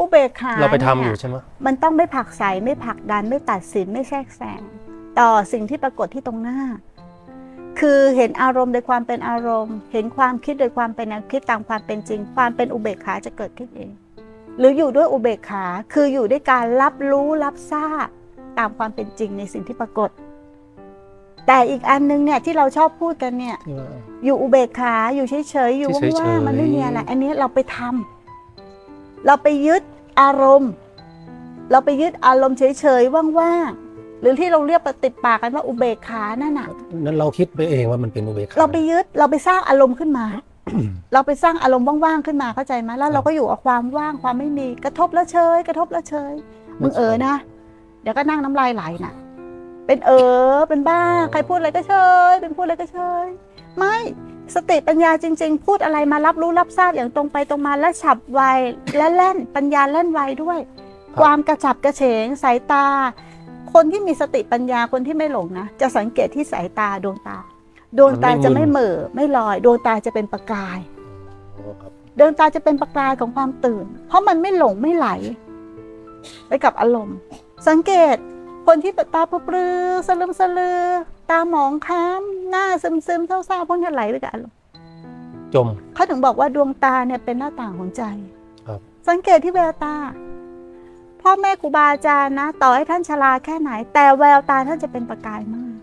อุเบกขาเราไปทำนี่อยู่ใช่ไหมมันต้องไม่ผลักใสไม่ผลักดันไม่ตัดสินไม่แทรกแซงต่อสิ่งที่ปรากฏที่ตรงหน้า คือเห็นอารมณ์โดยความเป็นอารมณ์ เห็นความคิดโดยความเป็นแนวคิดตามความเป็นจริง ความเป็นอุเบกขาจะเกิดขึ้นเอง หรืออยู่ด้วยอุเบกขาคืออยู่ด้วยการรับรู้รับทราบตามความเป็นจริงในสิ่งที่ปรากฏ แต่อีกอันนึงเนี่ยที่เราชอบพูดกันเนี่ยที่ว่าอยู่อุเบกขาอยู่เฉยๆอยู่เฉยๆว่างๆมันไม่มีอะไรอันนี้เราไปทำ เราไปยึดอารมณ์ เราไปยึดอารมณ์เฉยๆว่างๆหรือที่เราเรียกปฏิดปากกันว่าอุเบกขานั่นน่ะนั้นเราคิดไปเองว่ามันเป็นอุเบกขาเราไปยึดเราไปสร้างอารมณ์ขึ้นมา เราไปสร้างอารมณ์ว่างๆขึ้นมาเข้าใจไหมแล้วเราก็อยู่กับความว่างความไม่มีกระทบแล้วเฉย กระทบแล้วเฉยมึงเออนะ เดี๋ยวก็นั่งน้ำลายไหลนะเป็นเออเป็นบ้าใครพูดอะไรก็เฉยเป็นพูดอะไรก็เฉยไม่ สติปัญญาจริง ๆ พูดอะไรมารับรู้รับทราบอย่างตรงไปตรงมาและฉับไวและแล่นปัญญาแล่นไวด้วย ความกระฉับกระเฉงสายตา คนที่มีสติปัญญาคนที่ไม่หลงนะ จะสังเกตที่สายตาดวงตา ดวงตาจะไม่เหม่อไม่ลอย ดวงตาจะเป็นประกายโอ้ครับดวงตาจะเป็นประกายของความตื่น เพราะมันไม่หลงไม่ไหล ไปกับอารมณ์ สังเกตคนที่ตาปลือๆสลืมสลือ ตาหมองคล้ำ หน้าซึมซึมๆเศร้าๆพวกนี้ไหลไปกับอารมณ์จมเขาถึงบอกว่าดวงตาเนี่ยเป็นหน้าต่างของใจครับสังเกตที่แววตา พ่อแม่ครูบาอาจารย์นะ ต่อให้ท่านชราแค่ไหน แต่แววตาท่านจะเป็นประกายมาก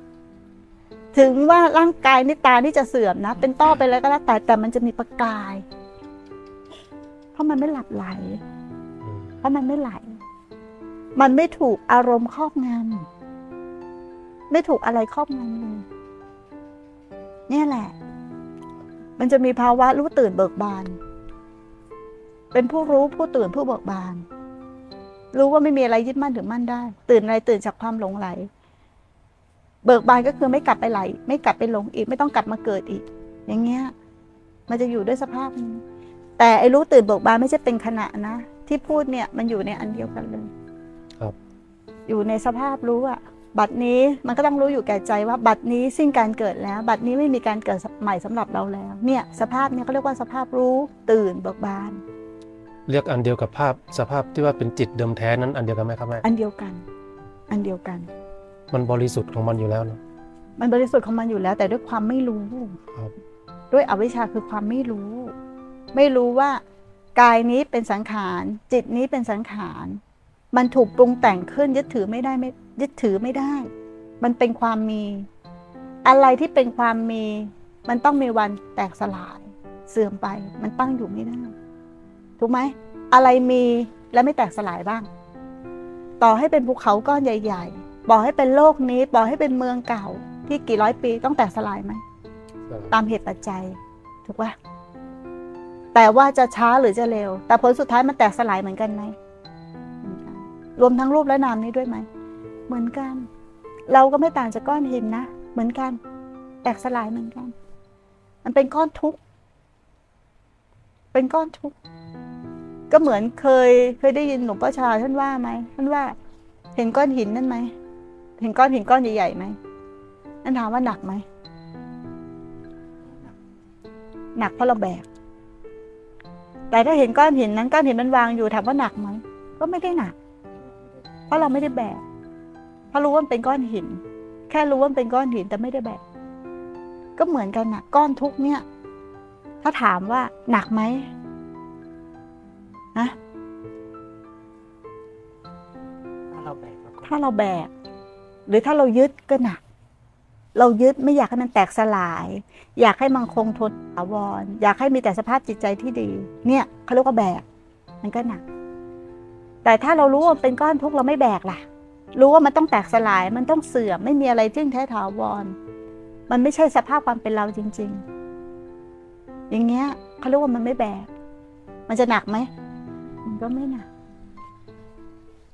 ถึงว่าร่างกายนี่ตานี่จะเสื่อมนะ เป็นต้อไปแล้วก็แล้วแต่แต่มันจะมีประกาย เพราะมันไม่หลับไหลอืมเพราะมันไม่ไหล มันไม่ถูกอารมณ์ครอบงำไม่ถูกอะไรครอบงำเลย เนี่ยแหละ มันจะมีภาวะรู้ตื่นเบิกบาน เป็นผู้รู้ผู้ตื่นผู้เบิกบาน รู้ว่าไม่มีอะไรยึดมั่นถือมั่นได้ ตื่นอะไรตื่นจากความหลงไหล เบิกบานก็คือไม่กลับไปไหล ไม่กลับไปหลงอีก ไม่ต้องกลับมาเกิดอีก อย่างเงี้ย มันจะอยู่ด้วยสภาพนี้แต่ไอ้รู้ตื่นเบิกบานไม่ใช่เป็นขณะนะ ที่พูดเนี่ยมันอยู่ในอันเดียวกันเลย ครับ อยู่ในสภาพรู้อะ บัดนี้มันก็ต้องรู้อยู่แก่ใจว่าบัดนี้สิ้นการเกิดแล้ว บัดนี้ไม่มีการเกิดใหม่สำหรับเราแล้วเนี่ยสภาพเนี่ยเขาเรียกว่าสภาพรู้ตื่นเบิกบาน เรียกอันเดียวกับภาพสภาพที่ว่าเป็นจิตเดิมแท้นั้นอันเดียวกันไหมครับแม่อันเดียวกัน อันเดียวกัน มันบริสุทธิ์ของมันอยู่แล้วเนอะมันบริสุทธิ์ของมันอยู่แล้ว แต่ด้วยความไม่รู้ครับด้วยอวิชชาคือความไม่รู้ ไม่รู้ว่ากายนี้เป็นสังขาร จิตนี้เป็นสังขาร มันถูกปรุงแต่งขึ้นยึดถือไม่ได้ไม่ ยึดถือไม่ได้ มันเป็นความมี อะไรที่เป็นความมี มันต้องมีวันแตกสลาย เสื่อมไป มันตั้งอยู่ไม่ได้ ถูกไหม อะไรมีและไม่แตกสลายบ้าง ต่อให้เป็นภูเขาก้อนใหญ่ ๆ บอกให้เป็นโลกนี้ บอกให้เป็นเมืองเก่า ที่กี่ร้อยปีต้องแตกสลายไหม ตามเหตุปัจจัย ถูกปะแต่ว่าจะช้าหรือจะเร็ว แต่ผลสุดท้ายมันแตกสลายเหมือนกันไหมเหมือนกันรวมทั้งรูปและนามนี้ด้วยไหม เหมือนกัน เราก็ไม่ต่างจากก้อนหินนะ เหมือนกัน แตกสลายเหมือนกัน มันเป็นก้อนทุกข์ เป็นก้อนทุกข์ ก็เหมือนเคยเคยได้ยินหลวงพ่อชาท่านว่าไหมท่านว่า เห็นก้อนหินนั่นไหม เห็นก้อนหินก้อนใหญ่ๆไหมนั่นถามว่าหนักไหม หนักเพราะเราแบก แต่ถ้าเห็นก้อนหินนั้นก้อนหินมันวางอยู่ถามว่าหนักไหม ก็ไม่ได้หนัก เพราะเราไม่ได้แบก ราะรู้ว่ามันเป็นก้อนหิน แค่รู้ว่ามันเป็นก้อนหินแต่ไม่ได้แบกก็เหมือนกันนะก้อนทุกข์เนี่ย ถ้าถามว่าหนักไหมนะถ้าเราแบกแล้วก็ถ้าเราแบก หรือถ้าเรายึดก็หนัก เรายึดไม่อยากให้มันแตกสลาย อยากให้มันคงทนถาวร อยากให้มีแต่สภาพจิตใจที่ดี เนี่ยเขาเรียกว่าแบก มันก็หนัก แต่ถ้าเรารู้ว่ามันเป็นก้อนทุกข์เราไม่แบกล่ะ รู้ว่ามันต้องแตกสลายมันต้องเสื่อมไม่มีอะไรเที่ยงแท้ถาวร มันไม่ใช่สภาพความเป็นเราจริง ๆ อย่างเงี้ยเขาเรียกว่ามันไม่แบก มันจะหนักไหมมันก็ไม่หนัก